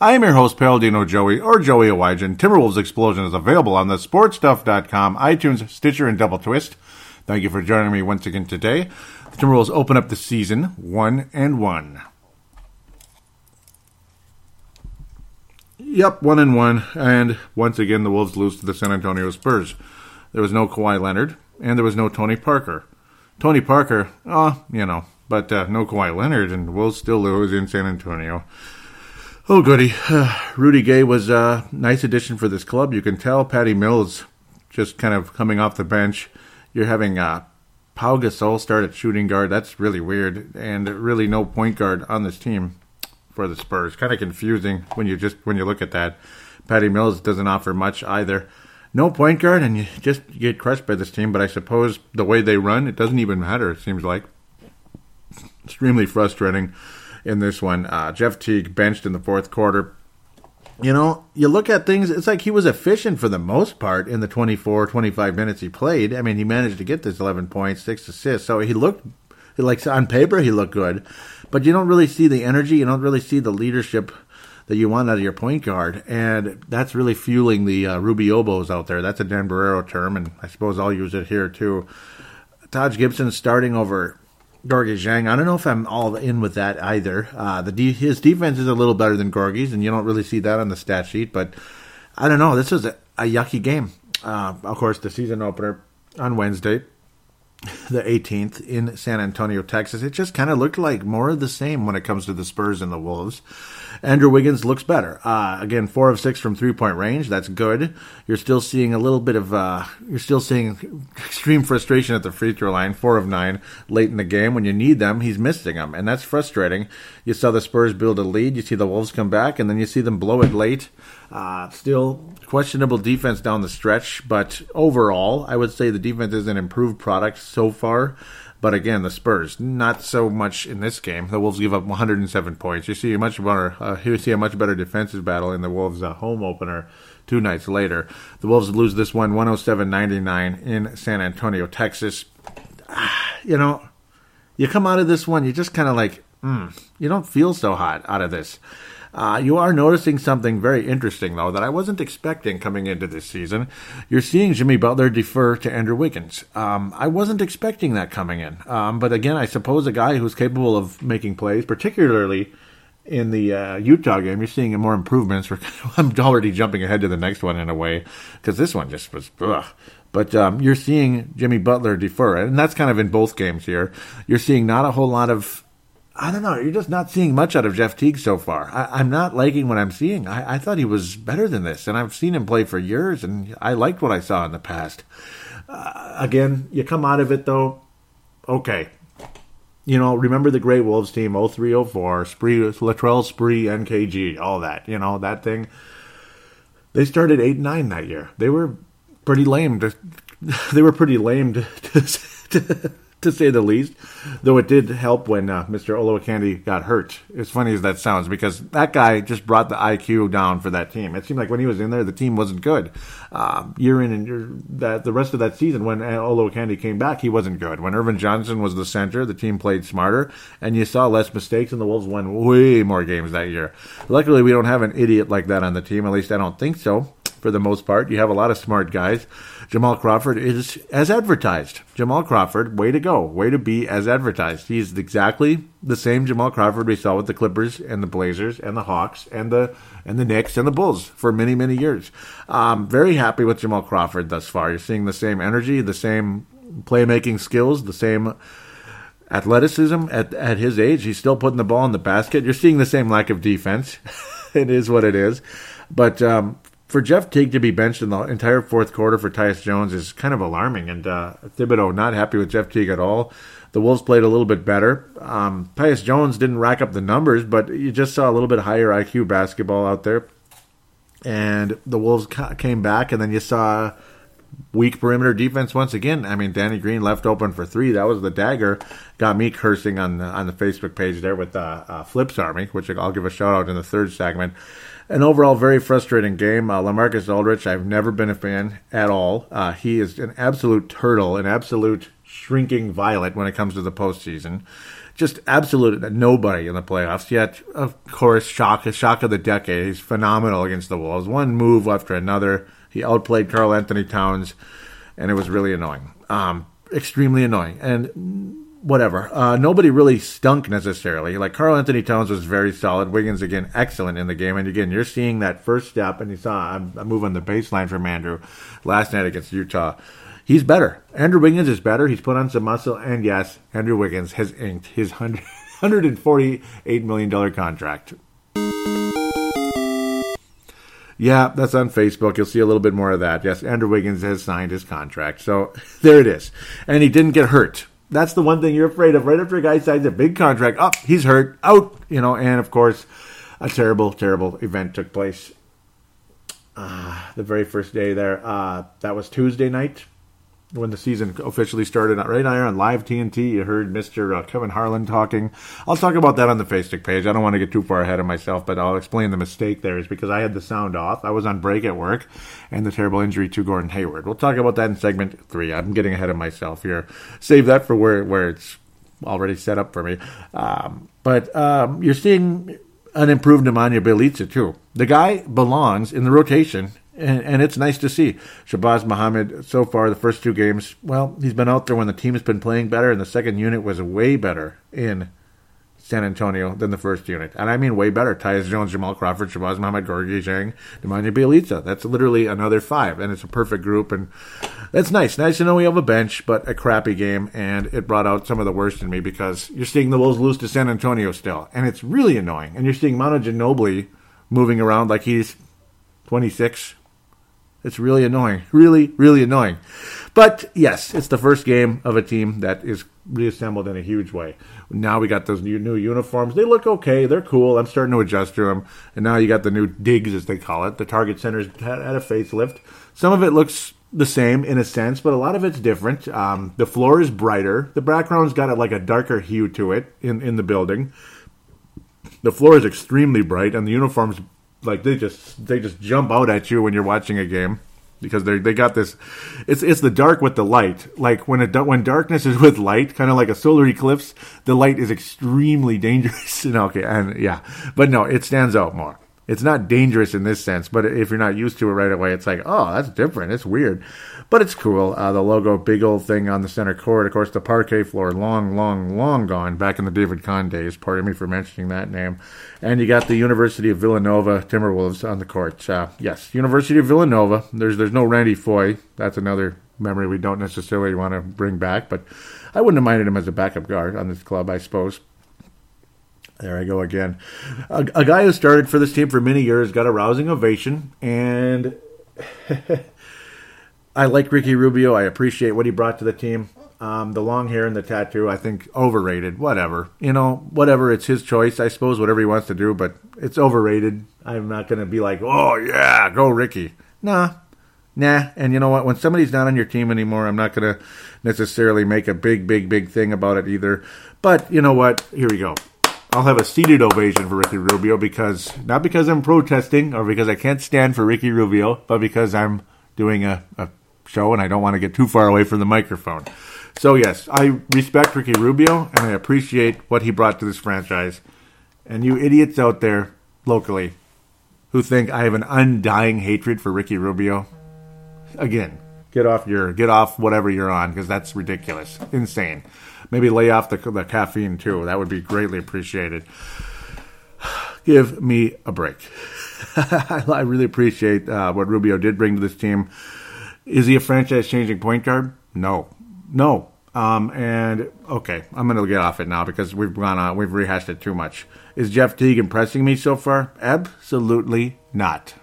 I am your host, Paladino Joey, or Joey Awajan. Timberwolves Explosion is available on the sportstuff.com, iTunes, Stitcher, and Double Twist. Thank you for joining me once again today. The Timberwolves open up the season 1 and 1. Yep, 1 and 1. And once again, the Wolves lose to the San Antonio Spurs. There was no Kawhi Leonard, and there was no Tony Parker. Tony Parker, oh, you know, but uh, no Kawhi Leonard, and we'll still lose in San Antonio. Oh, goody. Rudy Gay was a nice addition for this club. You can tell Patty Mills just kind of coming off the bench. You're having uh, Pau Gasol start at shooting guard. That's really weird, and really no point guard on this team for the Spurs. Kind of confusing when you just when you look at that. Patty Mills doesn't offer much either no point guard, and you just get crushed by this team. But I suppose the way they run, it doesn't even matter. It seems like extremely frustrating in this one. Uh, Jeff Teague benched in the fourth quarter. You know, you look at things, it's like he was efficient for the most part in the 24, 25 minutes he played. I mean, he managed to get this 11 points, six assists. So he looked, like on paper, he looked good. But you don't really see the energy, you don't really see the leadership that you want out of your point guard, and that's really fueling the uh, Ruby Obos out there. That's a Dan Barreiro term, and I suppose I'll use it here too. Taj Gibson starting over Gorgui Dieng. I don't know if I'm all in with that either. Uh, the de- his defense is a little better than Gorgui's, and you don't really see that on the stat sheet. But I don't know. This was a, a yucky game. Uh, of course, the season opener on Wednesday the 18th in San Antonio, Texas. It just kind of looked like more of the same when it comes to the Spurs and the Wolves. Andrew Wiggins looks better. Uh, again, four of six from three point range. That's good. You're still seeing a little bit of, uh, you're still seeing extreme frustration at the free throw line. Four of nine late in the game. When you need them, he's missing them. And that's frustrating. You saw the Spurs build a lead. You see the Wolves come back, and then you see them blow it late. Uh, still questionable defense down the stretch, but overall, I would say the defense is an improved product so far. But again, the Spurs not so much in this game. The Wolves give up 107 points. You see a much better, uh, you see a much better defensive battle in the Wolves' uh, home opener two nights later. The Wolves lose this one 107-99 in San Antonio, Texas. You know, you come out of this one, you just kind of like, mm, you don't feel so hot out of this. Uh, you are noticing something very interesting, though, that I wasn't expecting coming into this season. You're seeing Jimmy Butler defer to Andrew Wiggins. Um, I wasn't expecting that coming in. Um, but again, I suppose a guy who's capable of making plays, particularly in the uh, Utah game, you're seeing more improvements. I'm already jumping ahead to the next one in a way because this one just was. Ugh. But um, you're seeing Jimmy Butler defer, and that's kind of in both games here. You're seeing not a whole lot of I don't know. You're just not seeing much out of Jeff Teague so far. I, am not liking what I'm seeing. I, I, thought he was better than this, and I've seen him play for years, and I liked what I saw in the past. Uh, again, you come out of it though. Okay, you know, remember the Great Wolves team 0304, Spree, Latrell Spree, NKG, all that. You know that thing. They started eight nine that year. They were pretty lame. To, they were pretty lame to, to to say the least. Though it did help when uh, Mr. Olowokandi got hurt. As funny as that sounds, because that guy just brought the IQ down for that team. It seemed like when he was in there, the team wasn't good. Um, year in and year that the rest of that season, when Olowokandi came back, he wasn't good. When Ervin Johnson was the center, the team played smarter, and you saw less mistakes, and the Wolves won way more games that year. Luckily, we don't have an idiot like that on the team. At least I don't think so. For the most part, you have a lot of smart guys. Jamal Crawford is as advertised. Jamal Crawford, way to go. Way to be as advertised. He's exactly the same Jamal Crawford we saw with the Clippers and the Blazers and the Hawks and the and the Knicks and the Bulls for many, many years. Um, very happy with Jamal Crawford thus far. You're seeing the same energy, the same playmaking skills, the same athleticism at, at his age. He's still putting the ball in the basket. You're seeing the same lack of defense. it is what it is. But um, for Jeff Teague to be benched in the entire fourth quarter for Tyus Jones is kind of alarming. And uh, Thibodeau not happy with Jeff Teague at all. The Wolves played a little bit better. Um, Tyus Jones didn't rack up the numbers, but you just saw a little bit higher IQ basketball out there. and the Wolves ca- came back, and then you saw weak perimeter defense once again. I mean, Danny Green left open for three. That was the dagger. Got me cursing on the, on the Facebook page there with uh, uh, Flips Army, which I'll give a shout out in the third segment. An overall very frustrating game. Uh, Lamarcus Aldridge, I've never been a fan at all. Uh, he is an absolute turtle, an absolute shrinking violet when it comes to the postseason. Just absolute nobody in the playoffs. Yet, of course, shock, shock of the decade. He's phenomenal against the Wolves. One move after another he outplayed Karl-Anthony Towns, and it was really annoying. Um, extremely annoying. And whatever. Uh, nobody really stunk necessarily. Like Karl-Anthony Towns was very solid. Wiggins again excellent in the game. And again, you're seeing that first step. And you saw I'm, I'm moving the baseline from Andrew last night against Utah. He's better. Andrew Wiggins is better. He's put on some muscle. And yes, Andrew Wiggins has inked his $148 million contract. Yeah, that's on Facebook. You'll see a little bit more of that. Yes, Andrew Wiggins has signed his contract. So there it is. And he didn't get hurt. That's the one thing you're afraid of. Right after a guy signs a big contract, up, oh, he's hurt, out, you know, and of course, a terrible, terrible event took place. Uh, the very first day there. Uh, that was Tuesday night when the season officially started. Right here on live TNT, you heard Mr. Uh, Kevin Harlan talking. I'll talk about that on the Facebook page. I don't want to get too far ahead of myself, but I'll explain the mistake there is because I had the sound off. I was on break at work and the terrible injury to Gordon Hayward. We'll talk about that in segment three. I'm getting ahead of myself here. Save that for where, where it's already set up for me. Um, but um, you're seeing an improved Nemanja Bjelica, too. The guy belongs in the rotation and, and it's nice to see. Shabazz Muhammad, so far, the first two games, well, he's been out there when the team has been playing better, and the second unit was way better in San Antonio than the first unit. And I mean way better. Tyus Jones, Jamal Crawford, Shabazz Muhammad, Gorgui Dieng, Nemanja Bjelica. That's literally another five, and it's a perfect group, and that's nice. Nice to know we have a bench, but a crappy game, and it brought out some of the worst in me because you're seeing the Wolves lose to San Antonio still, and it's really annoying. And you're seeing Manu Ginobili moving around like he's 26, it's really annoying. Really, really annoying. But yes, it's the first game of a team that is reassembled in a huge way. Now we got those new, new uniforms. They look okay. They're cool. I'm starting to adjust to them. And now you got the new digs, as they call it. The Target Center's had, a facelift. Some of it looks the same in a sense, but a lot of it's different. Um, the floor is brighter. The background's got a, like a darker hue to it in, in the building. The floor is extremely bright, and the uniforms like they just they just jump out at you when you're watching a game because they they got this it's it's the dark with the light. Like when it when darkness is with light kind of like a solar eclipse the light is extremely dangerous. And okay and yeah. But no it stands out more. It's not dangerous in this sense but if you're not used to it right away it's like oh that's different. It's weird but it's cool. Uh, the logo, big old thing on the center court. Of course, the parquet floor, long, long, long gone back in the David Kahn days. Pardon me for mentioning that name. And you got the University of Villanova Timberwolves on the court. Uh, yes, University of Villanova. There's there's no Randy Foye. That's another memory we don't necessarily want to bring back, but I wouldn't have minded him as a backup guard on this club, I suppose. There I go again. A, a guy who started for this team for many years got a rousing ovation, and I like Ricky Rubio. I appreciate what he brought to the team. Um, the long hair and the tattoo, I think, overrated. Whatever. You know, whatever. It's his choice, I suppose, whatever he wants to do, but it's overrated. I'm not going to be like, oh, yeah, go Ricky. Nah. Nah. And you know what? When somebody's not on your team anymore, I'm not going to necessarily make a big, big, big thing about it either. But you know what? Here we go. I'll have a seated ovation for Ricky Rubio because, not because I'm protesting or because I can't stand for Ricky Rubio, but because I'm doing a, a show, and I don't want to get too far away from the microphone. So, yes, I respect Ricky Rubio, and I appreciate what he brought to this franchise. And you idiots out there locally who think I have an undying hatred for Ricky Rubio, again, get off your get off whatever you're on because that's ridiculous, insane. Maybe lay off the, the caffeine too. That would be greatly appreciated. Give me a break. I really appreciate uh, what Rubio did bring to this team. Is he a franchise changing point guard? No. No. Um, and okay, I'm going to get off it now because we've gone on, we've rehashed it too much. Is Jeff Teague impressing me so far? Absolutely not.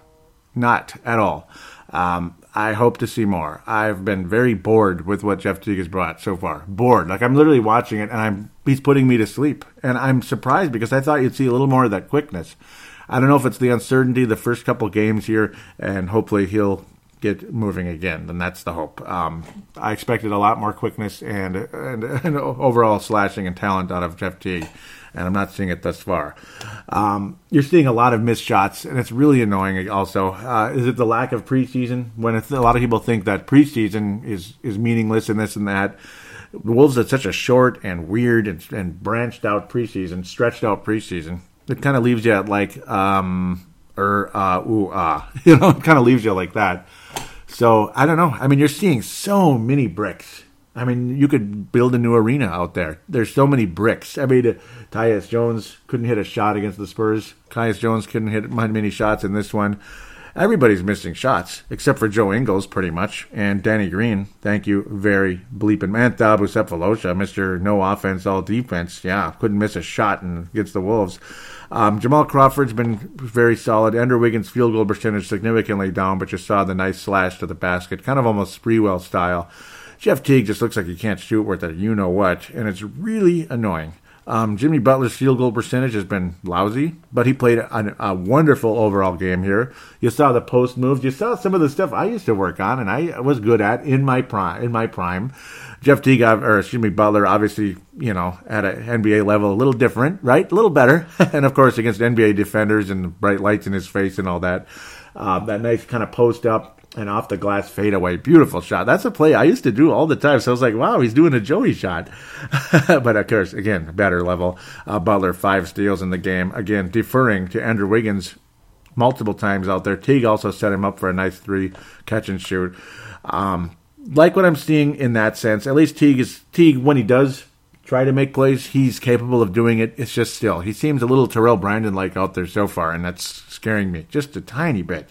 Not at all. Um, I hope to see more. I've been very bored with what Jeff Teague has brought so far. Bored. Like I'm literally watching it and I'm he's putting me to sleep. And I'm surprised because I thought you'd see a little more of that quickness. I don't know if it's the uncertainty the first couple games here, and hopefully he'll get moving again. then that's the hope. Um, I expected a lot more quickness and, and, and overall slashing and talent out of Jeff Teague and I'm not seeing it thus far. Um, you're seeing a lot of missed shots, and it's really annoying. Also, uh, is it the lack of preseason? When a lot of people think that preseason is is meaningless and this and that. The Wolves had such a short and weird and, and branched out preseason, stretched out preseason. It kind of leaves you at like um or er, uh ooh ah, you know, it kind of leaves you like that. So I don't know. I mean, you're seeing so many bricks I mean, you could build a new arena out there. There's so many bricks. I mean, Tyus Jones couldn't hit a shot against the Spurs. Tyus Jones couldn't hit many shots in this one. Everybody's missing shots except for Joe Ingles, pretty much, and Danny Green. Thank you very bleeping man. Thabo Sefolosha, Mister No Offense, All Defense. Yeah, couldn't miss a shot against the Wolves. Um, Jamal Crawford's been very solid. Andrew Wiggins' field goal percentage significantly down, but you saw the nice slash to the basket, kind of almost Sprewell style. Jeff Teague just looks like he can't shoot worth a you know what, and it's really annoying. Um, Jimmy Butler's field goal percentage has been lousy, but he played a, a, wonderful overall game here. You saw the post moves. You saw some of the stuff I used to work on and I was good at in my prime. In my prime, Jeff Teague, or excuse me, Butler, obviously, you know, at an NBA level, a little different, right? A little better, and of course against NBA defenders and bright lights in his face and all that. Uh, that nice kind of post up and off the glass fadeaway. Beautiful shot. That's a play I used to do all the time. So I was like, wow, he's doing a Joey shot. but of course, again, better level. Uh, Butler, five steals in the game. Again, deferring to Andrew Wiggins multiple times out there. Teague also set him up for a nice three catch and shoot. Um, like what I'm seeing in that sense. At least Teague is Teague when he does try to make plays, he's capable of doing it. It's just still he seems a little Terrell Brandon like out there so far, and that's scaring me just a tiny bit.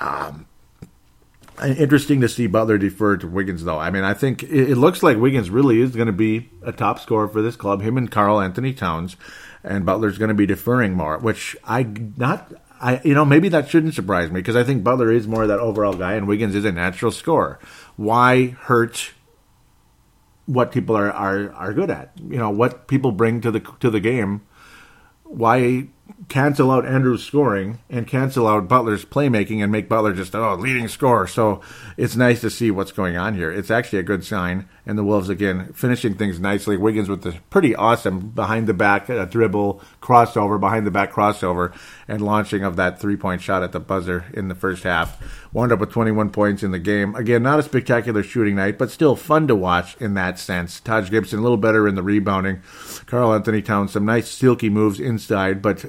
Um, Interesting to see Butler defer to Wiggins, though. I mean, I think it, it looks like Wiggins really is going to be a top scorer for this club. Him and Karl-Anthony Towns, and Butler's going to be deferring more, which I not. I you know maybe that shouldn't surprise me because I think Butler is more of that overall guy, and Wiggins is a natural scorer. Why hurt what people are, are are good at? You know what people bring to the to the game. Why cancel out Andrew's scoring and cancel out Butler's playmaking and make Butler just oh leading scorer. So it's nice to see what's going on here. It's actually a good sign. And the Wolves again finishing things nicely. Wiggins with the pretty awesome behind the back uh, dribble crossover, behind the back crossover, and launching of that three point shot at the buzzer in the first half. Wound up with 21 points in the game. Again, not a spectacular shooting night, but still fun to watch in that sense. Taj Gibson a little better in the rebounding. Karl-Anthony Towns some nice silky moves inside, but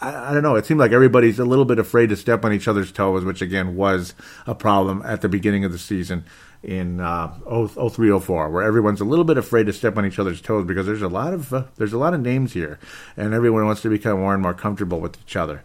I, I, don't know. It seemed like everybody's a little bit afraid to step on each other's toes, which again was a problem at the beginning of the season in uh, 0304, where everyone's a little bit afraid to step on each other's toes because there's a lot of uh, there's a lot of names here, and everyone wants to become more and more comfortable with each other.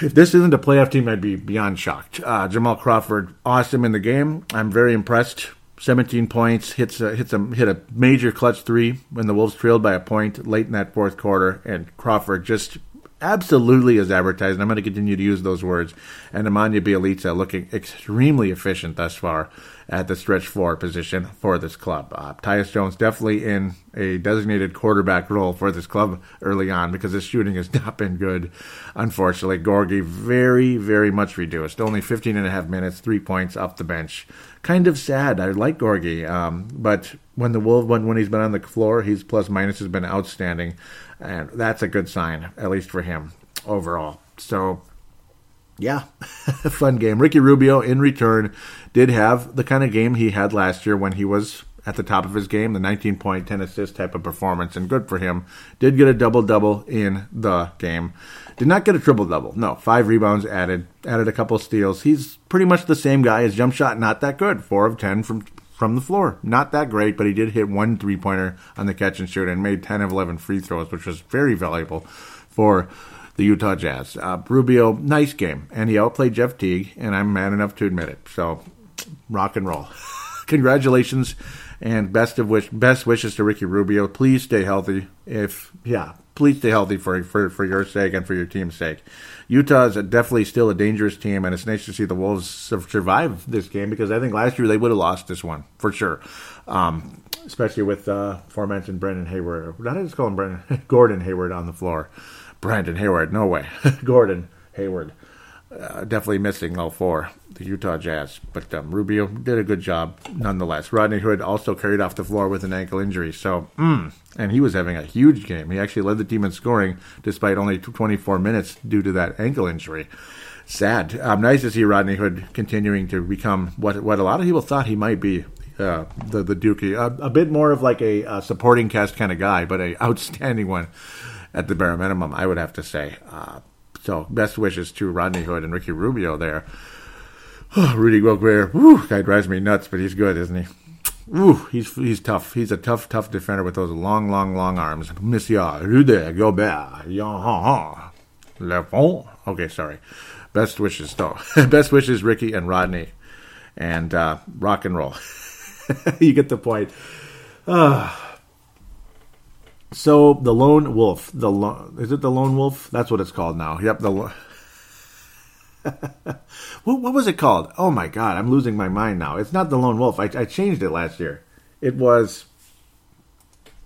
If this isn't a playoff team, I'd be beyond shocked. Uh, Jamal Crawford, awesome in the game. I'm very impressed. 17 points, hits a, hits a hit a major clutch three when the Wolves trailed by a point late in that fourth quarter, and Crawford just absolutely as advertised. I'm going to continue to use those words. And Nemanja Bjelica looking extremely efficient thus far at the stretch four position for this club. Uh, Tyus Jones definitely in a designated quarterback role for this club early on because his shooting has not been good. Unfortunately, Gorgui very, very much reduced. Only 15 and a half minutes, three points off the bench. Kind of sad. I like Gorgui, um, but when the Wolf when, when he's been on the floor, his plus minus has been outstanding and that's a good sign, at least for him overall. So, yeah, fun game. Ricky Rubio, in return, did have the kind of game he had last year when he was at the top of his game, the 19 point, 10 assist type of performance, and good for him. Did get a double double in the game. Did not get a triple double. No, five rebounds added, added a couple steals. He's pretty much the same guy. His jump shot not that good, four of 10 from from the floor. Not that great, but he did hit one three pointer on the catch and shoot and made 10 of 11 free throws, which was very valuable for the Utah Jazz. Uh, Rubio, nice game, and he outplayed Jeff Teague, and I'm man enough to admit it. So, rock and roll. Congratulations and best of wish, best wishes to Ricky Rubio. Please stay healthy. If yeah, please stay healthy for for for your sake and for your team's sake. Utah is definitely still a dangerous team, and it's nice to see the Wolves survive this game because I think last year they would have lost this one for sure. Um, especially with uh, aforementioned Brendan Hayward. Not just call him Brendan Gordon Hayward on the floor. Brandon Hayward, no way. Gordon Hayward, uh, definitely missing all four, the Utah Jazz. But um, Rubio did a good job nonetheless. Rodney Hood also carried off the floor with an ankle injury. So, mm, and he was having a huge game. He actually led the team in scoring despite only 24 minutes due to that ankle injury. Sad. Um, nice to see Rodney Hood continuing to become what what a lot of people thought he might be. Uh, the the a, a bit more of like a, a supporting cast kind of guy, but a outstanding one at the bare minimum, I would have to say. Uh, so best wishes to Rodney Hood and Ricky Rubio there. Oh, Rudy Gobert, woo, guy drives me nuts, but he's good, isn't he? Ooh, he's he's tough. He's a tough, tough defender with those long, long, long arms. Monsieur Rudy Gobert, Le Fond. Okay, sorry. Best wishes, though. Best wishes, Ricky and Rodney, and uh, rock and roll. you get the point. Uh, so the lone wolf, the lo- is it the lone wolf? That's what it's called now. Yep, the. Lo- what, what, was it called? Oh my god, I'm losing my mind now. It's not the lone wolf. I, I changed it last year. It was.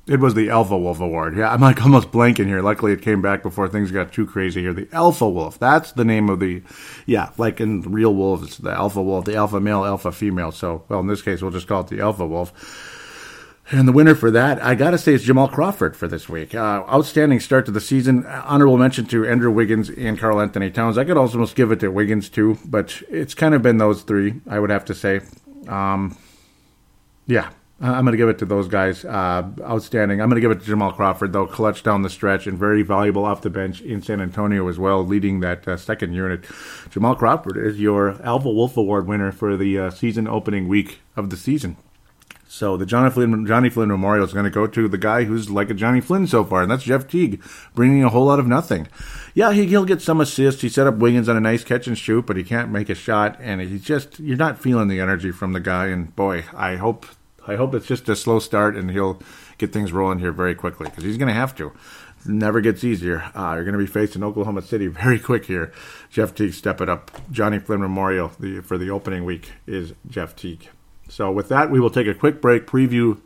It was the Alpha Wolf Award. Yeah, I'm like almost blanking here. Luckily, it came back before things got too crazy here. The Alpha Wolf. That's the name of the, yeah, like in real wolves, the Alpha Wolf, the Alpha male, Alpha female. So, well, in this case, we'll just call it the Alpha Wolf. And the winner for that, I got to say, is Jamal Crawford for this week. Uh, outstanding start to the season. Honorable mention to Andrew Wiggins and Karl-Anthony Towns. I could almost give it to Wiggins too, but it's kind of been those three, I would have to say. Um, yeah, I'm going to give it to those guys. Uh, outstanding. I'm going to give it to Jamal Crawford, though, clutch down the stretch and very valuable off the bench in San Antonio as well, leading that uh, second unit. Jamal Crawford is your Alpha Wolf Award winner for the uh, season opening week of the season. So the Johnny Flynn, Johnny Flynn Memorial is going to go to the guy who's like a Johnny Flynn so far, and that's Jeff Teague, bringing a whole lot of nothing. Yeah, he, will get some assists. He set up Wiggins on a nice catch and shoot, but he can't make a shot, and he's just you're not feeling the energy from the guy. And boy, I hope I hope it's just a slow start, and he'll get things rolling here very quickly because he's going to have to. never gets easier. Uh, you're going to be facing Oklahoma City very quick here. Jeff Teague, step it up. Johnny Flynn Memorial the, for the opening week is Jeff Teague. So with that, we will take a quick break, preview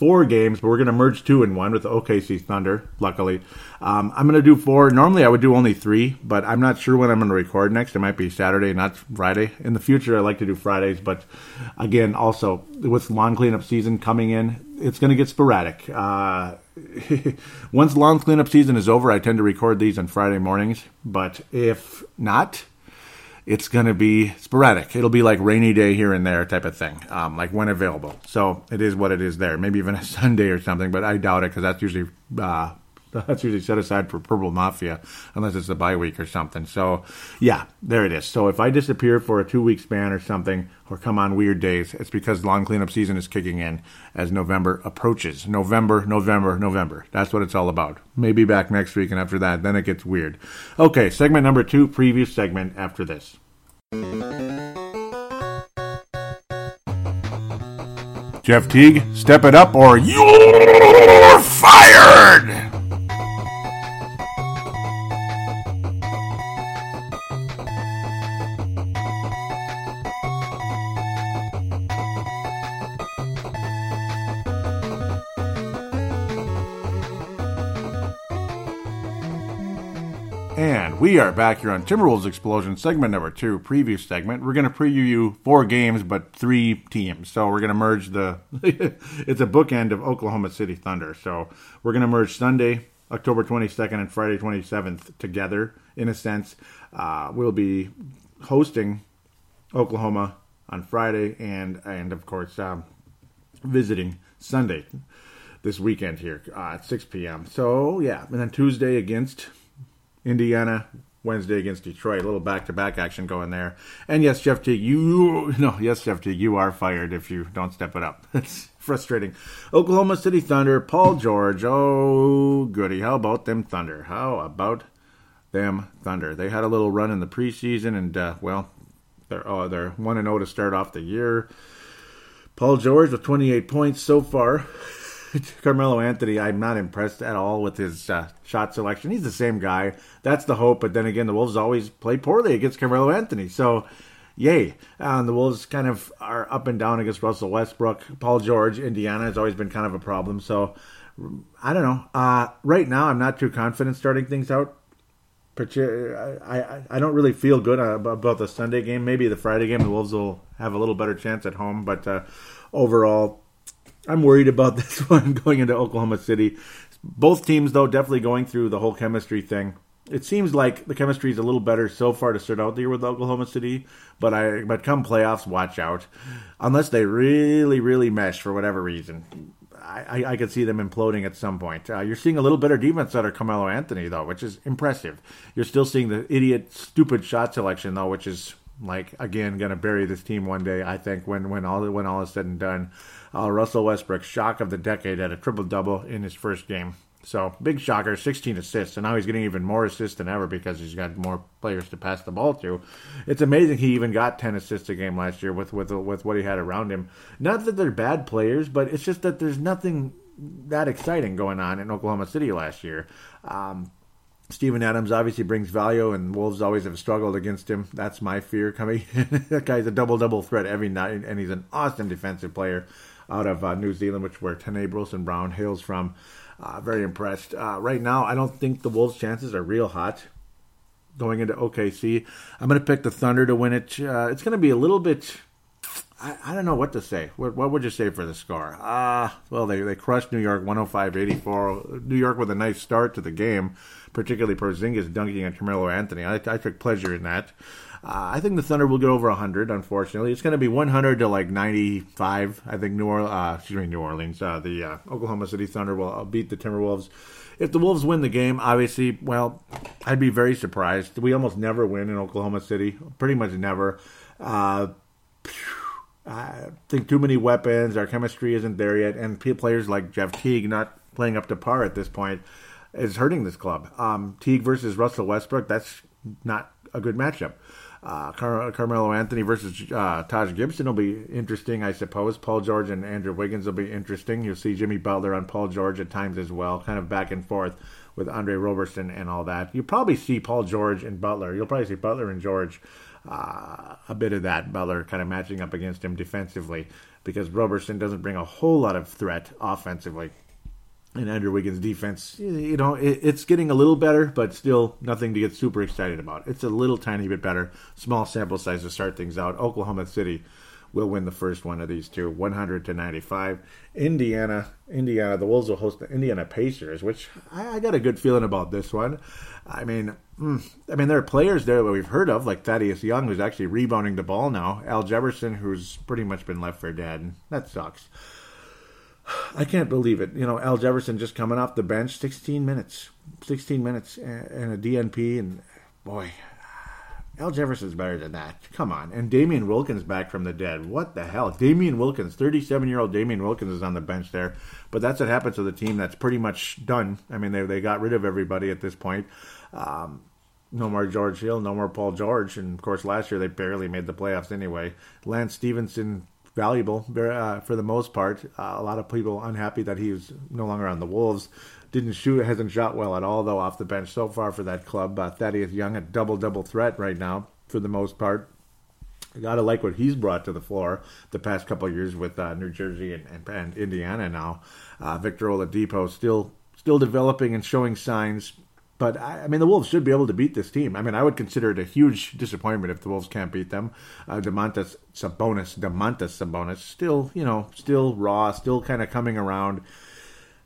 four games, but we're going to merge two in one with the OKC Thunder. Luckily, um, I'm going to do four. Normally, I would do only three, but I'm not sure when I'm going to record next. It might be Saturday, not Friday. In the future, I like to do Fridays, but again, also with lawn cleanup season coming in, it's going to get sporadic. Uh, once lawn cleanup season is over, I tend to record these on Friday mornings, but if not, it's going to be sporadic. It'll be like rainy day here and there type of thing, um, like when available. So it is what it is there. Maybe even a Sunday or something, but I doubt it because that's usually uh, that's usually set aside for Purple Mafia unless it's a bye week or something. So yeah, there it is. So if I disappear for a two week span or something, or come on weird days, it's because lawn cleanup season is kicking in as November approaches. November, November, November. That's what it's all about. Maybe back next week, and after that, then it gets weird. Okay, segment number two, preview segment after this. Jeff Teague, step it up or you're fired! Are back here on Timberwolves Explosion, segment number two, preview segment. We're going to preview you four games, but three teams. So we're going to merge the. it's a bookend of Oklahoma City Thunder. So we're going to merge Sunday, October 22nd, and Friday 27th together, in a sense. Uh, we'll be hosting Oklahoma on Friday, and and of course um, visiting Sunday this weekend here uh, at 6 p.m. So yeah, and then Tuesday against Indiana, Wednesday against Detroit. A little back to back action going there. And yes, Jeff Teague, you no, yes, Jeff Teague, you are fired if you don't step it up. It's frustrating. Oklahoma City Thunder, Paul George. Oh goody. How about them Thunder? How about them Thunder? They had a little run in the preseason and uh, well, they're oh, they're one and zero oh to start off the year. Paul George with 28 points so far. Carmelo Anthony, I'm not impressed at all with his uh, shot selection. He's the same guy. That's the hope. But then again, the Wolves always play poorly against Carmelo Anthony. So, yay. Um, the Wolves kind of are up and down against Russell Westbrook. Paul George, Indiana, has always been kind of a problem. So, I don't know. Uh, right now, I'm not too confident starting things out I, I don't really feel good about the Sunday game. Maybe the Friday game, the Wolves will have a little better chance at home. But uh, overall, I'm worried about this one going into Oklahoma City. Both teams, though, definitely going through the whole chemistry thing. It seems like the chemistry is a little better so far to start out the year with Oklahoma City, but I but come playoffs, watch out, unless they really really mesh for whatever reason. I, I could see them imploding at some point. Uh, you're seeing a little better defense of Carmelo Anthony, though, which is impressive. You're still seeing the idiot, stupid shot selection, though, which is like again going to bury this team one day. I think when when all when all is said and done, uh, Russell Westbrook, shock of the decade, had a triple double in his first game. So big shocker, 16 assists, and now he's getting even more assists than ever because he's got more players to pass the ball to. It's amazing he even got 10 assists a game last year with with with what he had around him. Not that they're bad players, but it's just that there's nothing that exciting going on in Oklahoma City last year. Um, Steven Adams obviously brings value, and Wolves always have struggled against him. That's my fear coming. that guy's a double double threat every night, and he's an awesome defensive player out of uh, New Zealand, which where Tane and Brown hails from. Uh, very impressed. Uh, right now, I don't think the Wolves' chances are real hot going into OKC. I'm going to pick the Thunder to win it. Uh, it's going to be a little bit. I, I, don't know what to say. What, what would you say for the score? Ah, well, they, they crushed New York 105 84. New York with a nice start to the game, particularly Porzingis dunking at Carmelo Anthony. I, I took pleasure in that. Uh, I think the Thunder will get over 100. Unfortunately, it's going to be 100 to like 95. I think New Orleans, uh, excuse me, New Orleans, uh, the uh, Oklahoma City Thunder will uh, beat the Timberwolves. If the Wolves win the game, obviously, well, I'd be very surprised. We almost never win in Oklahoma City, pretty much never. Uh, I think too many weapons. Our chemistry isn't there yet, and players like Jeff Teague not playing up to par at this point is hurting this club. Um, Teague versus Russell Westbrook, that's not a good matchup. Uh, Car- Carmelo Anthony versus uh, Taj Gibson will be interesting, I suppose. Paul George and Andrew Wiggins will be interesting. You'll see Jimmy Butler on Paul George at times as well, kind of back and forth with Andre Roberson and all that. You'll probably see Paul George and Butler. You'll probably see Butler and George uh, a bit of that. Butler kind of matching up against him defensively because Roberson doesn't bring a whole lot of threat offensively and Andrew Wiggins' defense, you know, it, it's getting a little better, but still nothing to get super excited about. It's a little tiny bit better. Small sample size to start things out. Oklahoma City will win the first one of these two, 100 to 95. Indiana, Indiana, the Wolves will host the Indiana Pacers, which I, I got a good feeling about this one. I mean, mm, I mean, there are players there that we've heard of, like Thaddeus Young, who's actually rebounding the ball now. Al Jefferson, who's pretty much been left for dead. And that sucks. I can't believe it. You know, Al Jefferson just coming off the bench, 16 minutes, 16 minutes, and a DNP, and boy, Al Jefferson's better than that. Come on. And Damian Wilkins back from the dead. What the hell? Damian Wilkins, 37 year old Damian Wilkins is on the bench there. But that's what happens to the team that's pretty much done. I mean, they, they got rid of everybody at this point. Um, no more George Hill, no more Paul George. And of course, last year they barely made the playoffs anyway. Lance Stephenson valuable uh, for the most part. Uh, a lot of people unhappy that he's no longer on the Wolves. Didn't shoot, hasn't shot well at all though off the bench so far for that club. Uh, Thaddeus Young, a double double threat right now for the most part. Gotta like what he's brought to the floor the past couple years with uh, New Jersey and, and, and Indiana now. Uh, Victor Oladipo still still developing and showing signs. But I, I, mean, the Wolves should be able to beat this team. I mean, I would consider it a huge disappointment if the Wolves can't beat them. Uh, Domantas Sabonis, Domantas Sabonis, still you know, still raw, still kind of coming around.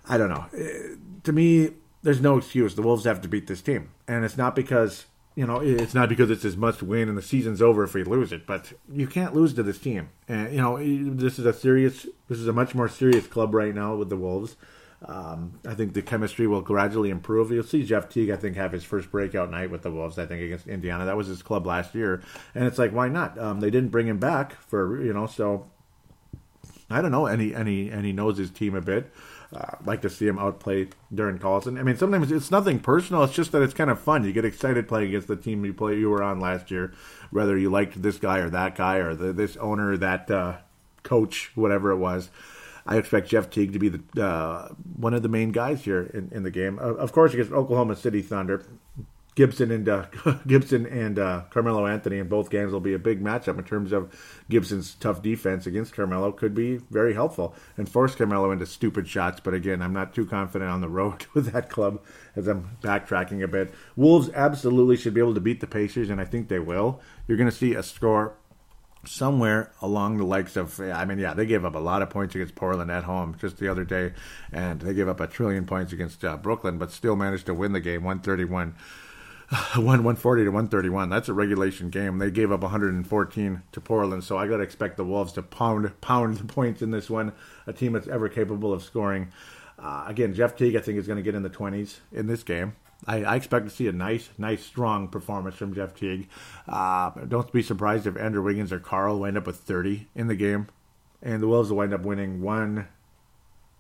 I don't know. Uh, to me, there's no excuse. The Wolves have to beat this team, and it's not because you know it's not because it's his must win and the season's over if we lose it. But you can't lose to this team, and you know this is a serious. This is a much more serious club right now with the Wolves. Um, I think the chemistry will gradually improve. You'll see Jeff Teague, I think, have his first breakout night with the Wolves. I think against Indiana, that was his club last year, and it's like, why not? Um, they didn't bring him back for you know, so I don't know. And he and he and he knows his team a bit. Uh, like to see him outplay Darren Collison. I mean, sometimes it's nothing personal. It's just that it's kind of fun. You get excited playing against the team you play you were on last year, whether you liked this guy or that guy or the, this owner, that uh, coach, whatever it was. I expect Jeff Teague to be the uh, one of the main guys here in, in the game. Uh, of course, against Oklahoma City Thunder, Gibson and uh, Gibson and uh, Carmelo Anthony in both games will be a big matchup in terms of Gibson's tough defense against Carmelo could be very helpful and force Carmelo into stupid shots. But again, I'm not too confident on the road with that club as I'm backtracking a bit. Wolves absolutely should be able to beat the Pacers, and I think they will. You're going to see a score somewhere along the likes of I mean yeah they gave up a lot of points against Portland at home just the other day and they gave up a trillion points against uh, Brooklyn but still managed to win the game 131 1 140 to 131 that's a regulation game. They gave up 114 to Portland so I got to expect the Wolves to pound pound the points in this one a team that's ever capable of scoring. Uh, again Jeff Teague I think is going to get in the 20s in this game I, I, expect to see a nice, nice, strong performance from Jeff Teague. Uh, don't be surprised if Andrew Wiggins or Karl wind up with 30 in the game, and the Wolves will wind up winning one.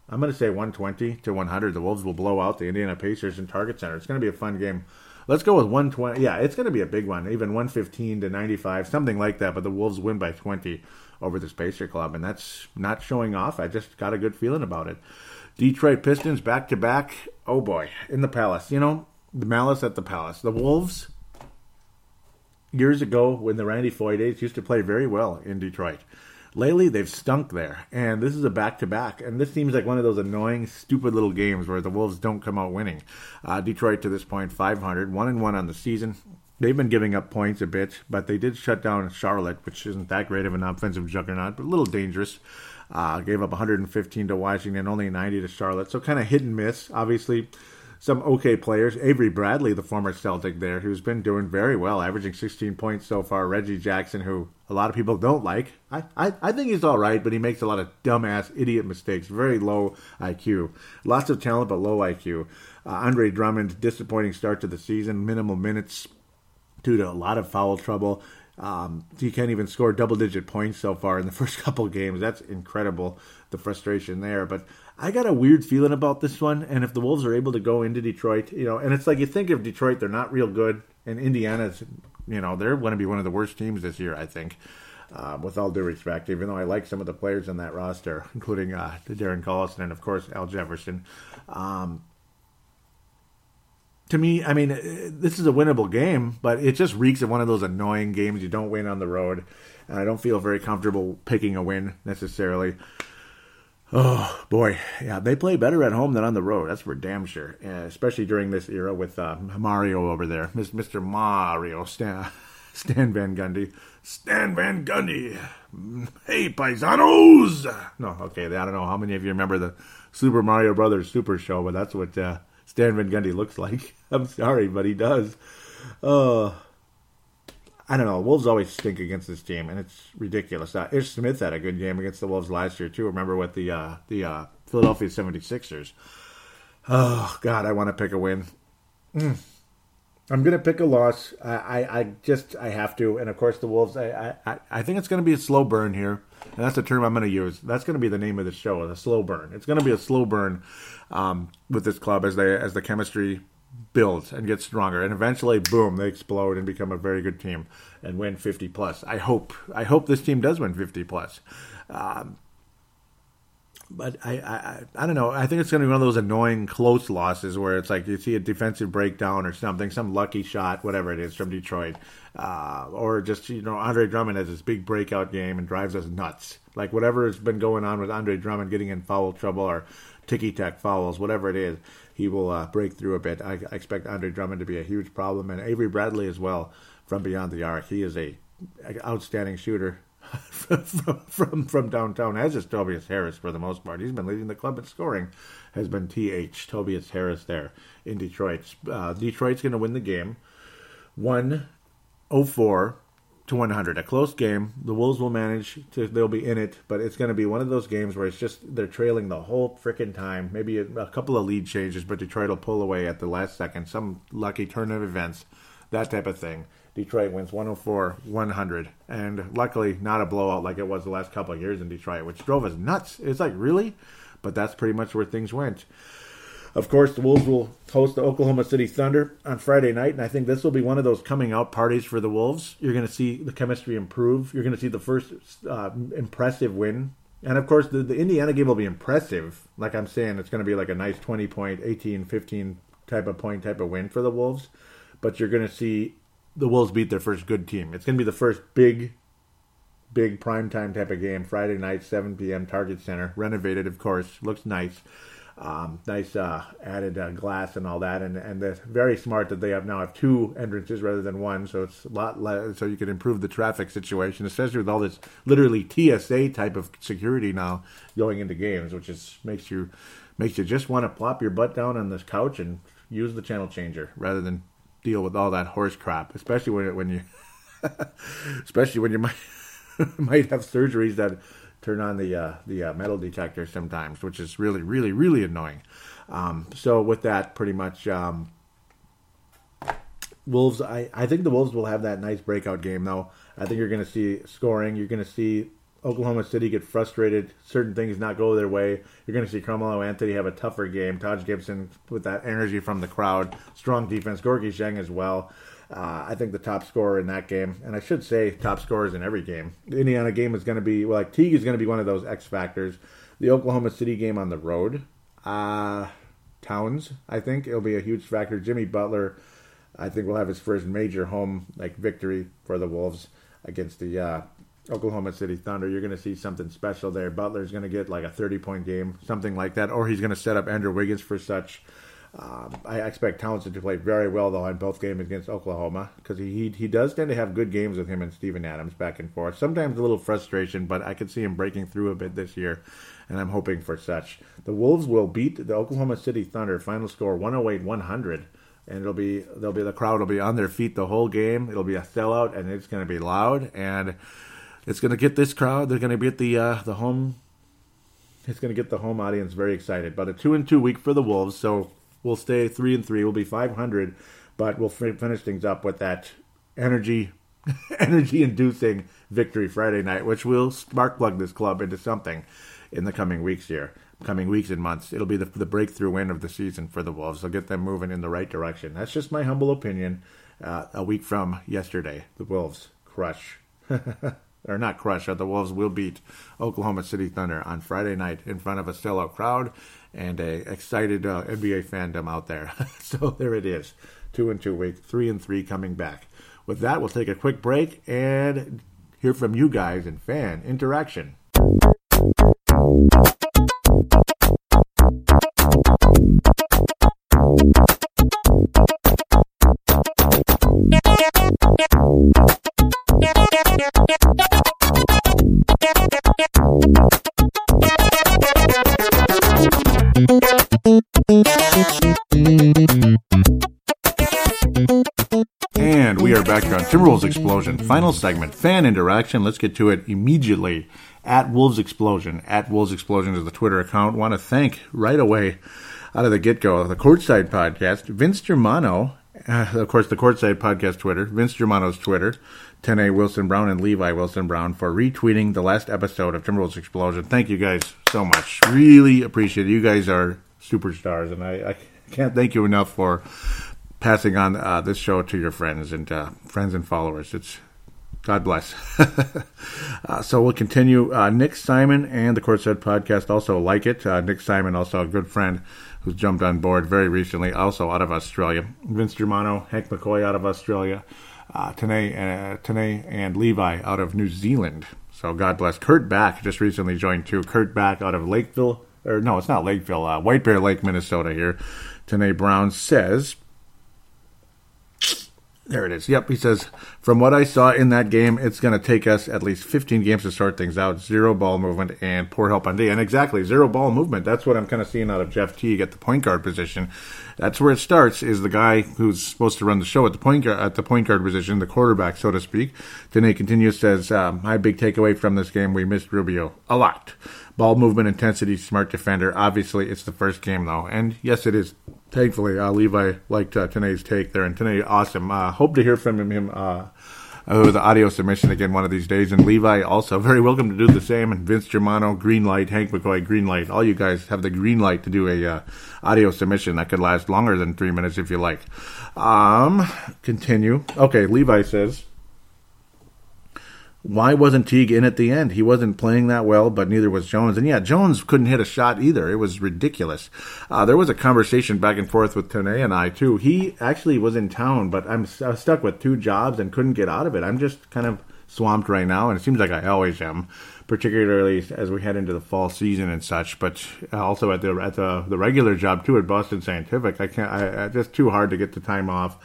I'm going to say 120 to 100. The Wolves will blow out the Indiana Pacers in Target Center. It's going to be a fun game. Let's go with 120. Yeah, it's going to be a big one, even 115 to 95, something like that. But the Wolves win by 20 over this Pacer club, and that's not showing off. I just got a good feeling about it. Detroit Pistons back to back. Oh boy, in the Palace. You know, the Malice at the Palace. The Wolves, years ago when the Randy Foye days, used to play very well in Detroit. Lately, they've stunk there, and this is a back-to-back. And this seems like one of those annoying, stupid little games where the Wolves don't come out winning. Uh, Detroit to this point, 500, one and one on the season. They've been giving up points a bit, but they did shut down Charlotte, which isn't that great of an offensive juggernaut, but a little dangerous. Uh, gave up 115 to Washington, only 90 to Charlotte, so kind of hit and miss. Obviously, some okay players. Avery Bradley, the former Celtic there, who's been doing very well, averaging 16 points so far. Reggie Jackson, who a lot of people don't like. I, I, I think he's all right, but he makes a lot of dumbass, idiot mistakes. Very low IQ. Lots of talent, but low IQ. Uh, Andre Drummond, disappointing start to the season, minimal minutes due to a lot of foul trouble. Um, he can't even score double digit points so far in the first couple games. That's incredible, the frustration there. But I got a weird feeling about this one. And if the Wolves are able to go into Detroit, you know, and it's like you think of Detroit, they're not real good. And Indiana's, you know, they're going to be one of the worst teams this year, I think. Uh, with all due respect, even though I like some of the players on that roster, including uh, Darren Collison and, of course, Al Jefferson. Um, to me, I mean, this is a winnable game, but it just reeks of one of those annoying games you don't win on the road. And I don't feel very comfortable picking a win necessarily. Oh boy, yeah, they play better at home than on the road. That's for damn sure. Uh, especially during this era with uh, Mario over there, Mr. Mario Stan, Stan Van Gundy, Stan Van Gundy. Hey, paisanos! No, okay, I don't know how many of you remember the Super Mario Brothers Super Show, but that's what uh, Stan Van Gundy looks like. I'm sorry, but he does. Uh, I don't know. Wolves always stink against this team, and it's ridiculous. Uh, Ish Smith had a good game against the Wolves last year too. Remember with the uh, the uh, Philadelphia 76ers. Oh God, I want to pick a win. Mm. I'm gonna pick a loss. I, I, I, just I have to, and of course the Wolves. I I, I think it's gonna be a slow burn here, and that's the term I'm gonna use. That's gonna be the name of the show, a slow burn. It's gonna be a slow burn um, with this club as they as the chemistry builds and gets stronger, and eventually, boom, they explode and become a very good team and win 50 plus. I hope I hope this team does win 50 plus. Um, but I, I I don't know. I think it's going to be one of those annoying close losses where it's like you see a defensive breakdown or something, some lucky shot, whatever it is from Detroit, uh, or just you know Andre Drummond has this big breakout game and drives us nuts. Like whatever has been going on with Andre Drummond getting in foul trouble or ticky tack fouls, whatever it is, he will uh, break through a bit. I, I, expect Andre Drummond to be a huge problem, and Avery Bradley as well from beyond the arc. He is a, a outstanding shooter from, from from downtown, as is Tobias Harris for the most part. He's been leading the club in scoring. Has been Th Tobias Harris there in Detroit. Uh, Detroit's going to win the game, one oh four to 100. A close game. The Wolves will manage to, they'll be in it, but it's going to be one of those games where it's just, they're trailing the whole freaking time. Maybe a, a, couple of lead changes, but Detroit will pull away at the last second. Some lucky turn of events, that type of thing. Detroit wins 104 100. And luckily, not a blowout like it was the last couple of years in Detroit, which drove us nuts. It's like, really? But that's pretty much where things went. Of course, the Wolves will host the Oklahoma City Thunder on Friday night, and I think this will be one of those coming out parties for the Wolves. You're going to see the chemistry improve. You're going to see the first uh, impressive win. And of course, the, the Indiana game will be impressive. Like I'm saying, it's going to be like a nice 20 point, 18, 15 type of point type of win for the Wolves. but you're going to see the Wolves beat their first good team. It's going to be the first big, big primetime type of game. Friday night, 7 p.m. Target Center, renovated, of course, looks nice. Um, nice uh, added uh, glass and all that, and and it's very smart that they have now have two entrances rather than one, so it's a lot less, so you can improve the traffic situation, especially with all this literally TSA type of security now going into games, which is makes you makes you just want to plop your butt down on this couch and use the channel changer rather than deal with all that horse crap, especially when when you especially when you might might have surgeries that turn on the uh, the uh, metal detector sometimes, which is really, really, really annoying. Um, so with that, pretty much, um, Wolves. I, I think the Wolves will have that nice breakout game, though. I think you're going to see scoring. You're going to see Oklahoma City get frustrated. Certain things not go their way. You're going to see Carmelo Anthony have a tougher game. Taj Gibson with that energy from the crowd. Strong defense. Gorgui Dieng as well. Uh, I think the top scorer in that game, and I should say top scorers in every game. The Indiana game is going to be well, like Teague is going to be one of those X factors. The Oklahoma City game on the road, uh, Towns, I think it'll be a huge factor. Jimmy Butler, I think will have his first major home like victory for the Wolves against the uh, Oklahoma City Thunder. You're going to see something special there. Butler's going to get like a 30 point game, something like that, or he's going to set up Andrew Wiggins for such. Um, I expect Townsend to play very well though in both games against Oklahoma because he, he, he does tend to have good games with him and Steven Adams back and forth. Sometimes a little frustration, but I could see him breaking through a bit this year, and I'm hoping for such. The Wolves will beat the Oklahoma City Thunder. Final score 108-100, and it'll be they'll be the crowd will be on their feet the whole game. It'll be a sellout, and it's going to be loud, and it's going to get this crowd. They're going to get the uh, the home. It's going to get the home audience very excited. But a two and two week for the Wolves, so we'll stay three and three. We'll be 500, but we'll finish things up with that energy, energy inducing victory Friday night, which will spark plug this club into something in the coming weeks here, coming weeks and months. It'll be the, the breakthrough win of the season for the Wolves. They'll get them moving in the right direction. That's just my humble opinion. Uh, a week from yesterday, the Wolves crush. or not crush, uh, the Wolves will beat Oklahoma City Thunder on Friday night in front of a sellout crowd and a excited uh, NBA fandom out there. so there it is, two and two week, three and three coming back. With that, we'll take a quick break and hear from you guys in fan interaction. And we are back on Timberwolves Explosion. Final segment, fan interaction. Let's get to it immediately. At Wolves Explosion. At Wolves Explosion is the Twitter account. Want to thank right away, out of the get go, of the Courtside Podcast, Vince Germano, uh, of course, the Courtside Podcast Twitter, Vince Germano's Twitter, Tene Wilson Brown and Levi Wilson Brown for retweeting the last episode of Timberwolves Explosion. Thank you guys so much. Really appreciate it. You guys are superstars, and I, I can't thank you enough for passing on uh, this show to your friends and uh, friends and followers. It's God bless. uh, so we'll continue. Uh, Nick Simon and the Courtside Podcast also like it. Uh, Nick Simon, also a good friend who's jumped on board very recently, also out of Australia. Vince Germano, Hank McCoy out of Australia uh, Tane, uh, Tane and Levi out of New Zealand. So God bless. Kurt Back just recently joined too. Kurt Back out of Lakeville, or no, it's not Lakeville, uh, White Bear Lake, Minnesota here. Tane Brown says, there it is. Yep, he says, from what I saw in that game, it's going to take us at least 15 games to sort things out. Zero ball movement and poor help on D. And exactly, zero ball movement. That's what I'm kind of seeing out of Jeff Teague at the point guard position. That's where it starts. Is the guy who's supposed to run the show at the point guard, at the point guard position, the quarterback, so to speak. Dene continues says, um, "My big takeaway from this game: we missed Rubio a lot. Ball movement, intensity, smart defender. Obviously, it's the first game though, and yes, it is thankfully, uh, Levi liked uh, take there, and Tane, awesome. Uh, hope to hear from him, uh, uh, with the audio submission again one of these days. And Levi also very welcome to do the same. And Vince Germano, green light. Hank McCoy, green light. All you guys have the green light to do a uh, audio submission that could last longer than three minutes if you like. Um, continue. Okay, Levi says. Why wasn't Teague in at the end? He wasn't playing that well, but neither was Jones. And yeah, Jones couldn't hit a shot either. It was ridiculous. Uh, there was a conversation back and forth with Tene and I too. He actually was in town, but I'm stuck with two jobs and couldn't get out of it. I'm just kind of swamped right now, and it seems like I always am, particularly as we head into the fall season and such. But also at the at the the regular job too at Boston Scientific, I can't. I, I just too hard to get the time off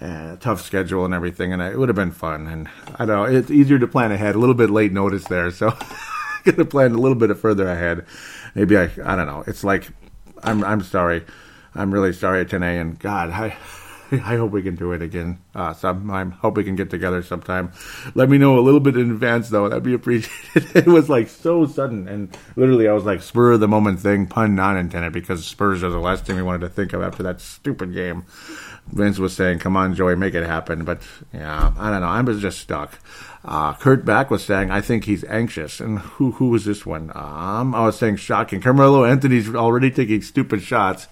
uh, tough schedule and everything, and it would have been fun. And I don't know, it's easier to plan ahead. A little bit late notice there, so could have planned a little bit further ahead. Maybe I, I don't know. It's like, I'm, I'm sorry. I'm really sorry, Tene, and God, I, I hope we can do it again. Uh, some, I hope we can get together sometime. Let me know a little bit in advance, though. That'd be appreciated. it was like so sudden, and literally, I was like spur of the moment thing, pun not intended, because Spurs are the last thing we wanted to think of after that stupid game. Vince was saying, "Come on, Joey, make it happen." But yeah, I don't know. I was just stuck. Uh, Kurt Back was saying, "I think he's anxious." And who who was this one? Um, I was saying, shocking. Carmelo Anthony's already taking stupid shots,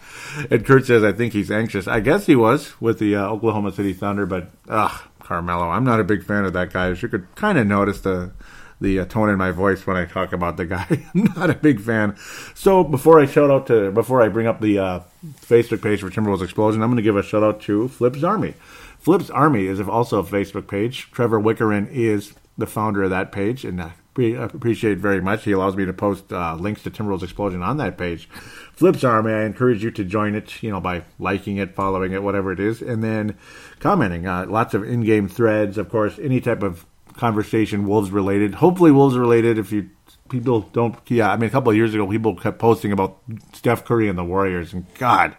and Kurt says, "I think he's anxious." I guess he was with the uh, Oklahoma City Thunder, but ugh, Carmelo. I'm not a big fan of that guy. You could kind of notice the the uh, tone in my voice when I talk about the guy. I'm not a big fan. So before I shout out to, before I bring up the uh, Facebook page for Timberwolves Explosion, I'm going to give a shout out to Flips Army. Flips Army is also a Facebook page. Trevor Wickerin is the founder of that page, and I appreciate very much. He allows me to post uh, links to Timberwolves Explosion on that page. Flips Army, I encourage you to join it, you know, by liking it, following it, whatever it is, and then commenting. Uh, lots of in-game threads, of course, any type of conversation Wolves related. Hopefully Wolves related. If you people don't, yeah, I mean, a couple of years ago, people kept posting about Steph Curry and the Warriors, and God,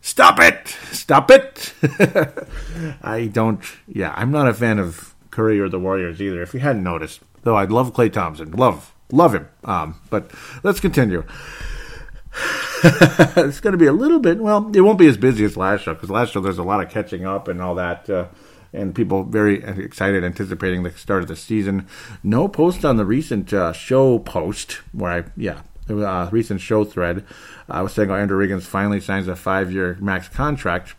stop it, stop it. I don't. Yeah, I'm not a fan of Curry or the Warriors either. If you hadn't noticed, though, I love Klay Thompson, love love him. Um, but let's continue. it's going to be a little bit. Well, it won't be as busy as last show because last show there's a lot of catching up and all that. Uh, and people very excited, anticipating the start of the season. No post on the recent uh, show post where I, yeah, was a recent show thread. I was saying, oh, Andrew Wiggins finally signs a five-year max contract.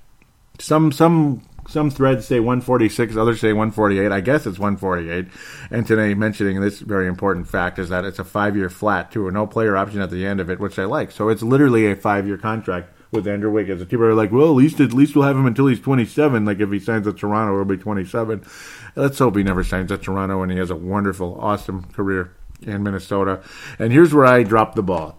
Some some some threads say 146, others say 148. I guess it's 148. And today, mentioning this very important fact is that it's a five-year flat too, or no player option at the end of it, which I like. So it's literally a five-year contract with Andrew Wiggins. And people are like, well, at least at least we'll have him until he's 27. Like if he signs at Toronto, he'll be 27. Let's hope he never signs at Toronto and he has a wonderful, awesome career in Minnesota. And here's where I dropped the ball.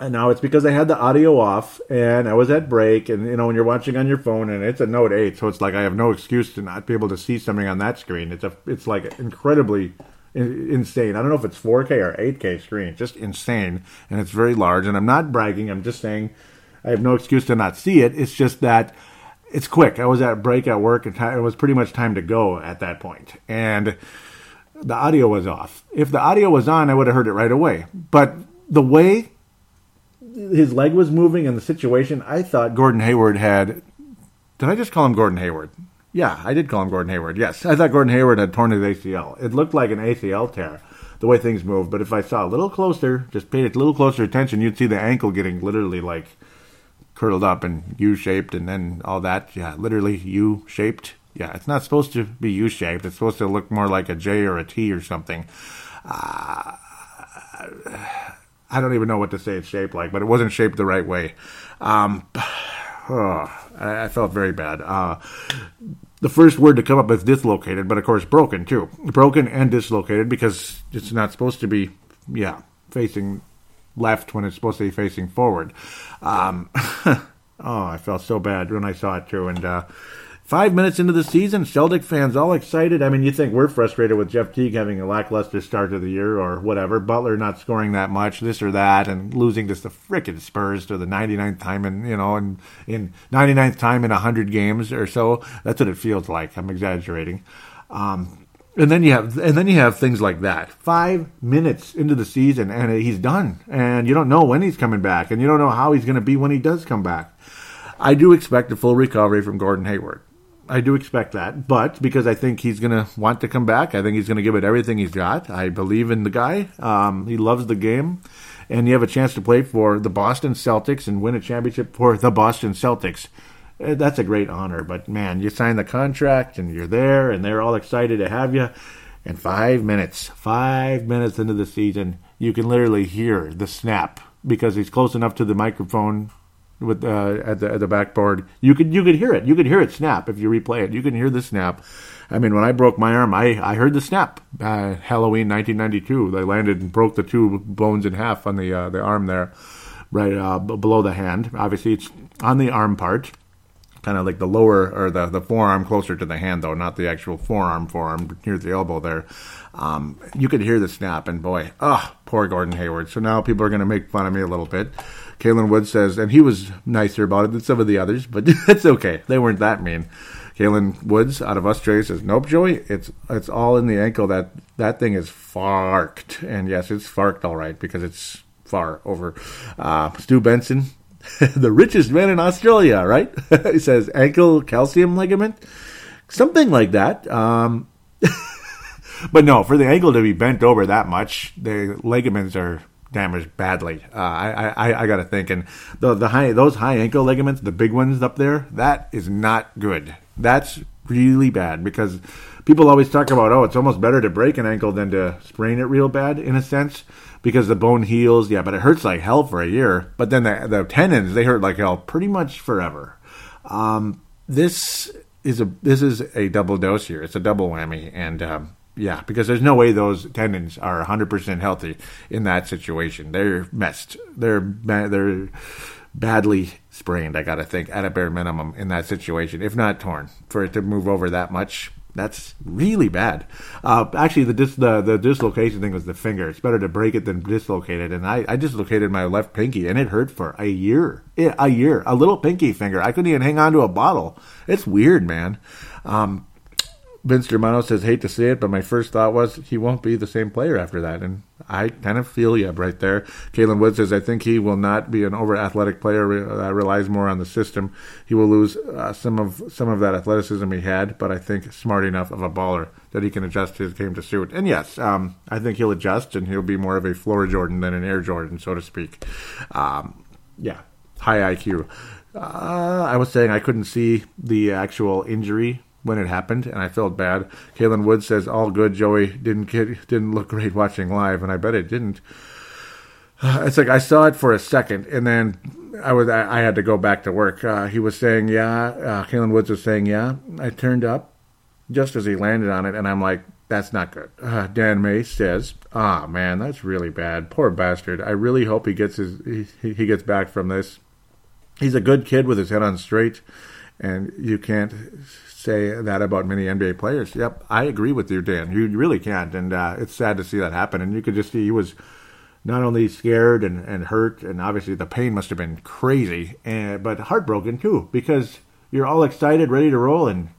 And now it's because I had the audio off and I was at break. And you know, when you're watching on your phone and it's a Note 8, so it's like I have no excuse to not be able to see something on that screen. It's a, it's like incredibly insane. I don't know if it's 4K or 8K screen. Just insane, and it's very large. And I'm not bragging. I'm just saying I have no excuse to not see it. It's just that it's quick. I was at break at work, and it was pretty much time to go at that point. and the audio was off. If the audio was on, I would have heard it right away. But the way his leg was moving and the situation, I thought Gordon Hayward had. Did I just call him Gordon Hayward? Yeah, I did call him Gordon Hayward. Yes, I thought Gordon Hayward had torn his ACL. It looked like an ACL tear the way things moved. But if I saw a little closer, just paid a little closer attention, you'd see the ankle getting literally like curled up and U shaped and then all that. Yeah, literally U shaped. Yeah, it's not supposed to be U shaped. It's supposed to look more like a J or a T or something. Uh, I don't even know what to say it's shaped like, but it wasn't shaped the right way. Um, oh, I, I, felt very bad. Uh, the first word to come up is dislocated, but of course broken too. Broken and dislocated because it's not supposed to be, yeah, facing left when it's supposed to be facing forward. Um, oh, I felt so bad when I saw it too. And uh, five minutes into the season, Celtic fans all excited. I mean, you think we're frustrated with Jeff Teague having a lackluster start to the year or whatever, Butler not scoring that much, this or that, and losing just the frickin' Spurs to the 99th time in, you know, in, in 99th time in 100 games or so. That's what it feels like. I'm exaggerating. Um, and then you have and then you have things like that. Five minutes into the season and he's done, and you don't know when he's coming back, and you don't know how he's going to be when he does come back. I do expect a full recovery from Gordon Hayward. I do expect that, but because I think he's going to want to come back, I think he's going to give it everything he's got. I believe in the guy. Um, he loves the game, and you have a chance to play for the Boston Celtics and win a championship for the Boston Celtics. Eh, that's a great honor. But man, you sign the contract and you're there, and they're all excited to have you. And five minutes, five minutes into the season, you can literally hear the snap because he's close enough to the microphone with uh, at the at the backboard. You could you could hear it. You could hear it snap if you replay it. You can hear the snap. I mean, when I broke my arm, I, I heard the snap. Uh, Halloween 1992, they landed and broke the two bones in half on the uh, the arm there, right uh, below the hand. Obviously, it's on the arm part, kind of like the lower or the the forearm closer to the hand, though, not the actual forearm forearm near the elbow there. Um, you could hear the snap, and boy, oh, poor Gordon Hayward. So now people are going to make fun of me a little bit. Kalen Wood says, and he was nicer about it than some of the others, but it's okay. They weren't that mean. Kalen Woods out of Australia says, "Nope, Joey, it's it's all in the ankle. That that thing is farked, and yes, it's farked all right because it's far over." Uh, Stu Benson, the richest man in Australia, right? he says ankle calcium ligament, something like that. Um, but no, for the ankle to be bent over that much, the ligaments are damaged badly. Uh, I, I, I got to think, and the, the high, those high ankle ligaments, the big ones up there, that is not good. That's really bad because people always talk about, oh, it's almost better to break an ankle than to sprain it real bad, in a sense, because the bone heals. Yeah, but it hurts like hell for a year. But then the, the tendons, they hurt like hell pretty much forever. Um, this is a this is a double dose here. It's a double whammy, and um, yeah, because there's no way those tendons are 100% healthy in that situation. They're messed. They're they're badly sprained. I got to think at a bare minimum in that situation, if not torn, for it to move over that much. That's really bad. Uh, actually, the, dis- the the dislocation thing was the finger. It's better to break it than dislocate it. And I, I dislocated my left pinky, and it hurt for a year. A year. A little pinky finger. I couldn't even hang on to a bottle. It's weird, man. Um, Vince Germano says, hate to say it, but my first thought was he won't be the same player after that. And I kind of feel you right there. Kalen Wood says, I think he will not be an over athletic player that relies more on the system. He will lose uh, some of some of that athleticism he had, but I think smart enough of a baller that he can adjust his game to suit. And yes, um, I think he'll adjust and he'll be more of a floor Jordan than an air Jordan, so to speak. Um, yeah, high IQ. Uh, I was saying I couldn't see the actual injury when it happened, and I felt bad. Kalen Wood says, "All good. Joey didn't get, didn't look great watching live, and I bet it didn't." It's like I saw it for a second, and then I was I, had to go back to work. Uh, he was saying, "Yeah." Uh, Kalen Woods was saying, "Yeah." I turned up just as he landed on it, and I'm like, "That's not good." Uh, Dan May says, "Ah, man, that's really bad. Poor bastard. I really hope he gets his he, he gets back from this. He's a good kid with his head on straight." and you can't say that about many NBA players. Yep, I agree with you, Dan. You really can't, and uh, it's sad to see that happen. And you could just see he was not only scared and, and hurt, and obviously the pain must have been crazy, and, but heartbroken too, because you're all excited, ready to roll, and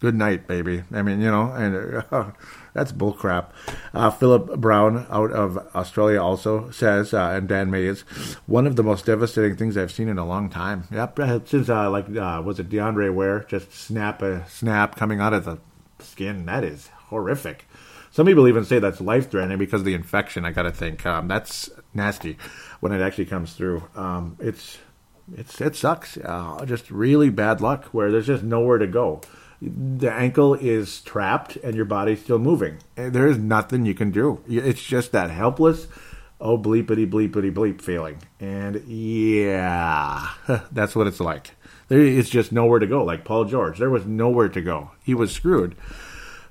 good night, baby. I mean, you know, and uh, that's bullcrap. Uh, Philip Brown out of Australia also says, uh, and Dan May is one of the most devastating things I've seen in a long time. Yep, uh, since uh, like uh, was it DeAndre Ware just snap a snap coming out of the skin? That is horrific. Some people even say that's life threatening because of the infection. I got to think um, that's nasty when it actually comes through. Um, it's it's it sucks. Uh, just really bad luck where there's just nowhere to go the ankle is trapped and your body's still moving. There is nothing you can do. It's just that helpless, oh bleepity bleepity bleep feeling. And yeah, that's what it's like. There is just nowhere to go. Like Paul George, there was nowhere to go. He was screwed,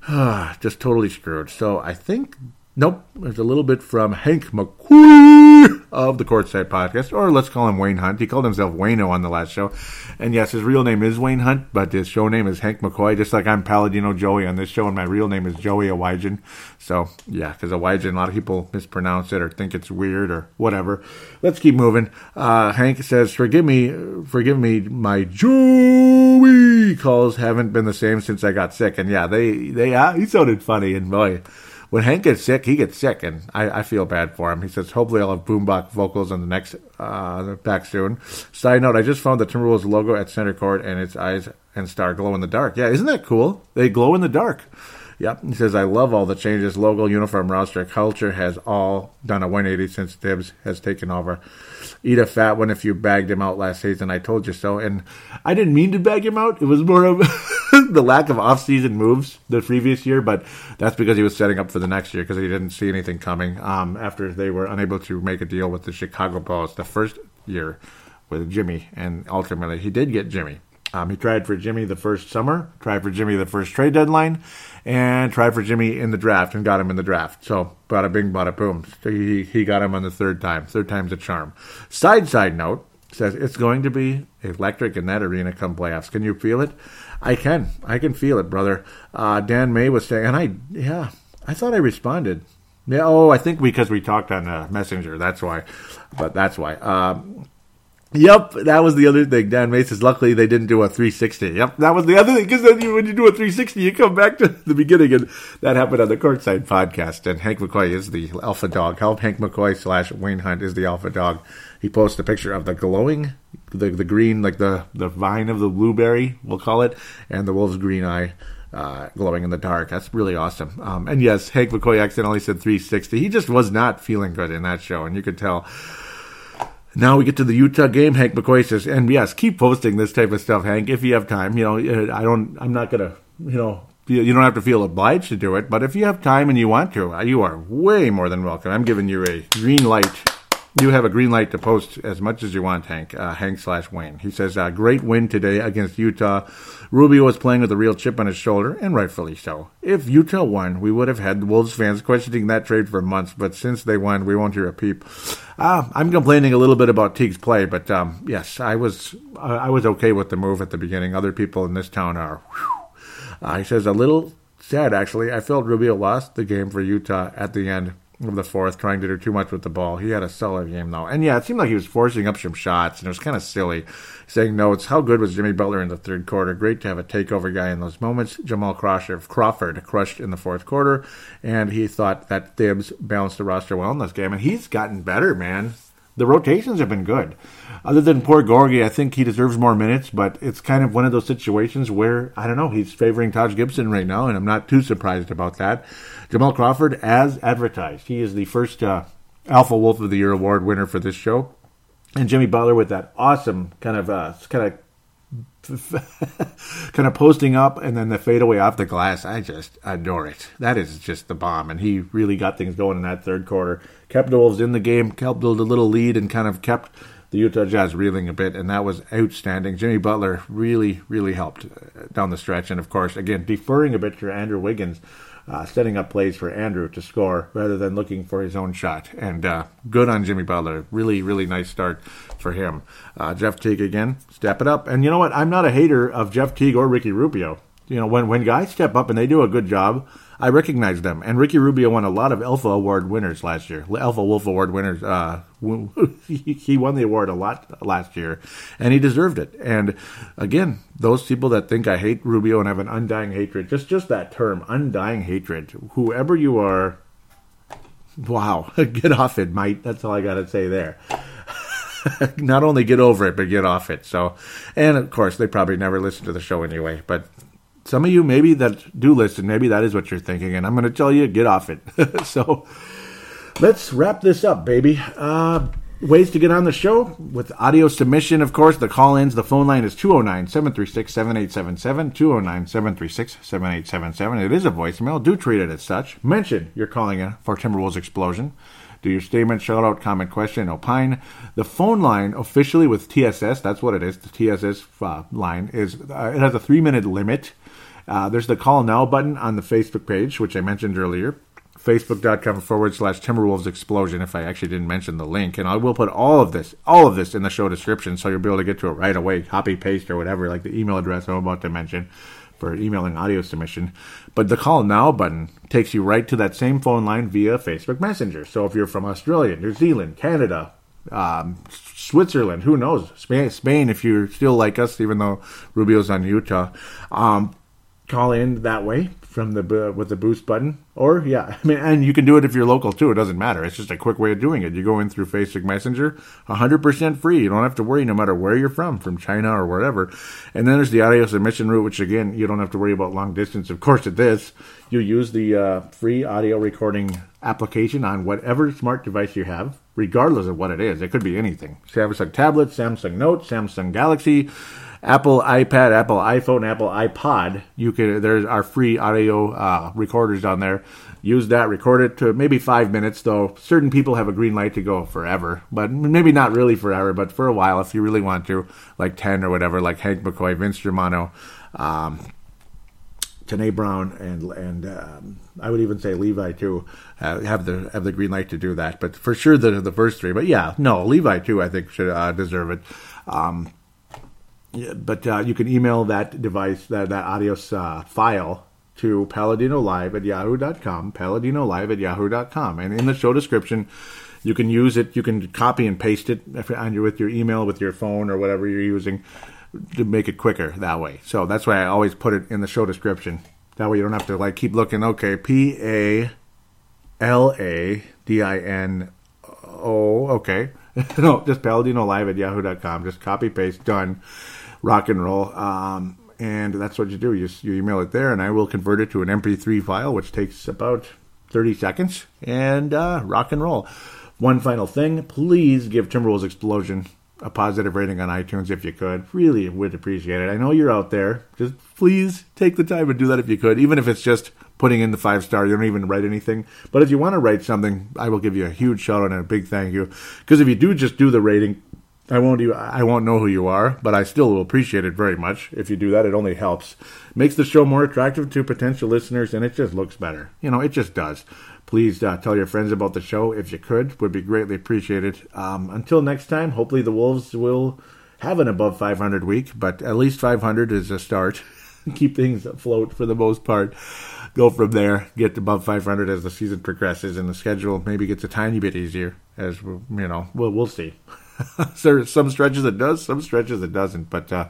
just totally screwed. So I think Nope. There's a little bit from Hank McCoy of the Courtside Podcast, or let's call him Wayne Hunt. He called himself Wayno on the last show. And yes, his real name is Wayne Hunt, but his show name is Hank McCoy, just like I'm Paladino Joey on this show, and my real name is Joey Awajan. So, yeah, because Awajan, a lot of people mispronounce it or think it's weird or whatever. Let's keep moving. Uh, Hank says, Forgive me, forgive me, my Joey calls haven't been the same since I got sick. And yeah, they, they, uh, he sounded funny, and boy, when Hank gets sick, he gets sick, and I, I feel bad for him. He says, hopefully I'll have boombox vocals on the next uh, back soon. Side note, I just found the Timberwolves logo at center court, and its eyes and star glow in the dark. Yeah, isn't that cool? They glow in the dark. Yep. He says, I love all the changes. Logo, uniform, roster, culture has all done a 180 since Thibs has taken over. Eat a fat one if you bagged him out last season. I told you so. And I didn't mean to bag him out. It was more of the lack of off-season moves the previous year, but that's because he was setting up for the next year because he didn't see anything coming um, after they were unable to make a deal with the Chicago Bulls the first year with Jimmy, and ultimately he did get Jimmy. Um, he tried for Jimmy the first summer, tried for Jimmy the first trade deadline, and tried for Jimmy in the draft and got him in the draft. So, bada bing, bada boom. He, he got him on the third time. Third time's a charm. Side, side note says it's going to be electric in that arena come playoffs. Can you feel it? I can. I can feel it, brother. Uh, Dan May was saying, and I, yeah, I thought I responded. Yeah, oh, I think because we talked on uh, Messenger. That's why. But that's why. Um, Yep, that was the other thing. Dan Mace says, luckily they didn't do a 360. Yep, that was the other thing. Because then you, when you do a 360, you come back to the beginning, and that happened on the Courtside podcast. And Hank McCoy is the alpha dog. Help Hank McCoy slash Wayne Hunt is the alpha dog. He posts a picture of the glowing, the the green, like the the vine of the blueberry, we'll call it, and the wolf's green eye. Uh, glowing in the dark. That's really awesome. Um, and yes, Hank McCoy accidentally said 360. He just was not feeling good in that show, and you could tell. Now we get to the Utah game. Hank McCoy says, and yes, keep posting this type of stuff, Hank, if you have time. You know, uh, I don't, I'm not gonna, you know, you don't have to feel obliged to do it, but if you have time and you want to, uh, you are way more than welcome. I'm giving you a green light you have a green light to post as much as you want, Hank. Uh, Hank slash Wayne. He says, uh, great win today against Utah. Rubio was playing with a real chip on his shoulder, and rightfully so. If Utah won, we would have had the Wolves fans questioning that trade for months, but since they won, we won't hear a peep. Uh, I'm complaining a little bit about Teague's play, but um, yes, I was I was okay with the move at the beginning. Other people in this town are. Uh, he says, a little sad, actually. I felt Rubio lost the game for Utah at the end of the fourth, trying to do too much with the ball. He had a solid game though, and yeah, it seemed like he was forcing up some shots, and it was kind of silly. Saying notes, how good was Jimmy Butler in the third quarter? Great to have a takeover guy in those moments. Jamal Crawford, Crawford crushed in the fourth quarter, and he thought that Thibs balanced the roster well in this game, and he's gotten better, man. The rotations have been good. Other than poor Gorgui, I think he deserves more minutes, but it's kind of one of those situations where, I don't know, he's favoring Taj Gibson right now, and I'm not too surprised about that. Jamal Crawford, as advertised, he is the first uh, Alpha Wolf of the Year award winner for this show. And Jimmy Butler with that awesome kind of uh, kind of kind of posting up and then the fadeaway off the glass. I just adore it. That is just the bomb. And he really got things going in that third quarter. Kept the Wolves in the game, kept the little lead, and kind of kept the Utah Jazz reeling a bit. And that was outstanding. Jimmy Butler really, really helped down the stretch. And of course, again, deferring a bit to Andrew Wiggins. Uh, setting up plays for Andrew to score rather than looking for his own shot. And uh, good on Jimmy Butler. Really, really nice start for him. Uh, Jeff Teague again, step it up. And you know what? I'm not a hater of Jeff Teague or Ricky Rubio. You know, when when guys step up and they do a good job, I recognize them. And Ricky Rubio won a lot of Alpha Award winners last year. Alpha Wolf Award winners. Uh, he won the award a lot last year, and he deserved it. And again, those people that think I hate Rubio and have an undying hatred, just just that term, undying hatred. Whoever you are, wow, get off it, mate. That's all I got to say there. not only get over it, but get off it. So, and of course, they probably never listen to the show anyway. But some of you, maybe that do listen, maybe that is what you're thinking, and I'm going to tell you, get off it. so, let's wrap this up, baby. Uh, ways to get on the show with audio submission, of course. The call ins, the phone line is 209 736 7877. 209 736 7877. It is a voicemail. Do treat it as such. Mention you're calling in for Timberwolves Explosion. Do your statement, shout out, comment, question, opine. The phone line officially with TSS, that's what it is. The TSS uh, line is uh, it has a three minute limit. Uh, there's the call now button on the Facebook page, which I mentioned earlier. Facebook.com forward slash Timberwolves Explosion. If I actually didn't mention the link, and I will put all of this, all of this in the show description, so you'll be able to get to it right away, copy paste or whatever, like the email address I'm about to mention for emailing audio submission. But the call now button takes you right to that same phone line via Facebook Messenger. So if you're from Australia, New Zealand, Canada, um, Switzerland, who knows, Spain, Spain, if you're still like us, even though Rubio's on Utah, um, call in that way from the with the boost button or yeah i mean and you can do it if you're local too it doesn't matter it's just a quick way of doing it you go in through facebook messenger 100% free you don't have to worry no matter where you're from from china or wherever and then there's the audio submission route which again you don't have to worry about long distance of course at this you use the uh, free audio recording application on whatever smart device you have regardless of what it is. It could be anything. Samsung tablet, Samsung Note, Samsung Galaxy, Apple iPad, Apple iPhone, Apple iPod. You can there's our free audio uh, recorders on there. Use that, record it to maybe five minutes. Though certain people have a green light to go forever, but maybe not really forever, but for a while if you really want to, like ten or whatever, like Hank McCoy, Vince Germano. Um, Tanae Brown and and um, I would even say Levi too uh, have the have the green light to do that. But for sure the the first three. But yeah, no Levi too. I think should uh, deserve it. Um, but uh, you can email that device that that audio uh, file to paladino live at yahoo.com paladino live at yahoo.com and in the show description you can use it you can copy and paste it on your, with your email with your phone or whatever you're using to make it quicker that way. So that's why I always put it in the show description. That way you don't have to like keep looking. Okay, P A L A D I N O. Okay, no, just Paladino Live at Yahoo.com. Just copy paste done. Rock and roll. Um, and that's what you do. You, you email it there, and I will convert it to an MP3 file, which takes about 30 seconds, and uh, rock and roll. One final thing, please give Timberwolves Explosion a positive rating on iTunes if you could. Really would appreciate it. I know you're out there. Just please take the time and do that if you could, even if it's just putting in the five star. You don't even write anything. But if you want to write something, I will give you a huge shout out and a big thank you. Because if you do just do the rating, I won't even, I won't know who you are, but I still will appreciate it very much. If you do that. It only helps. Makes the show more attractive to potential listeners and it just looks better. You know, it just does. Please uh, tell your friends about the show if you could. Would be greatly appreciated. Um, until next time hopefully the wolves will have an above 500 week but at least 500 is a start. Keep things afloat for the most part. Go from there. Get above 500 as the season progresses and the schedule maybe gets a tiny bit easier as you know we'll, we'll see there some stretches it does some stretches it doesn't but uh,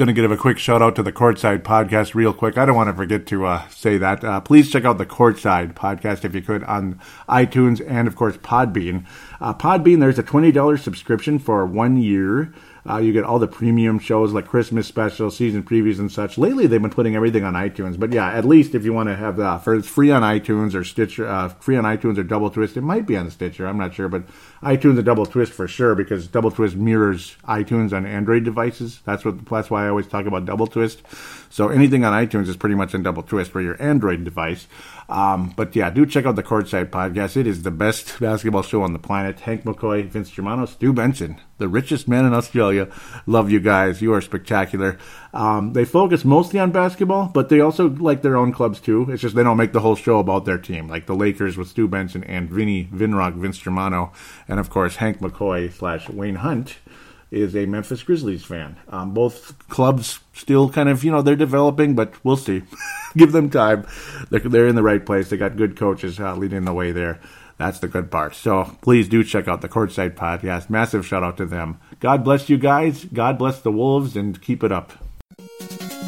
Going to give a quick shout out to the Courtside podcast, real quick. I don't want to forget to uh, say that. Uh, please check out the Courtside podcast if you could on iTunes and, of course, Podbean. Uh, Podbean, there's a $20 subscription for one year. Uh, you get all the premium shows like Christmas specials, season previews, and such. Lately, they've been putting everything on iTunes. But yeah, at least if you want to have that, for free on iTunes or Stitcher, uh, free on iTunes or Double Twist. It might be on Stitcher. I'm not sure, but iTunes and Double Twist for sure because Double Twist mirrors iTunes on Android devices. That's what. That's why I always talk about Double Twist. So anything on iTunes is pretty much in Double Twist for your Android device. Um, but yeah, do check out the Courtside podcast. It is the best basketball show on the planet. Hank McCoy, Vince Germano, Stu Benson, the richest man in Australia. Love you guys. You are spectacular. Um, they focus mostly on basketball, but they also like their own clubs too. It's just they don't make the whole show about their team, like the Lakers with Stu Benson and Vinny Vinrock, Vince Germano, and of course Hank McCoy slash Wayne Hunt is a Memphis Grizzlies fan. Um, both clubs still kind of, you know, they're developing, but we'll see. Give them time. They're, they're, in the right place. They got good coaches uh, leading the way there. That's the good part. So please do check out the Courtside Podcast. Massive shout out to them. God bless you guys. God bless the Wolves and keep it up thank you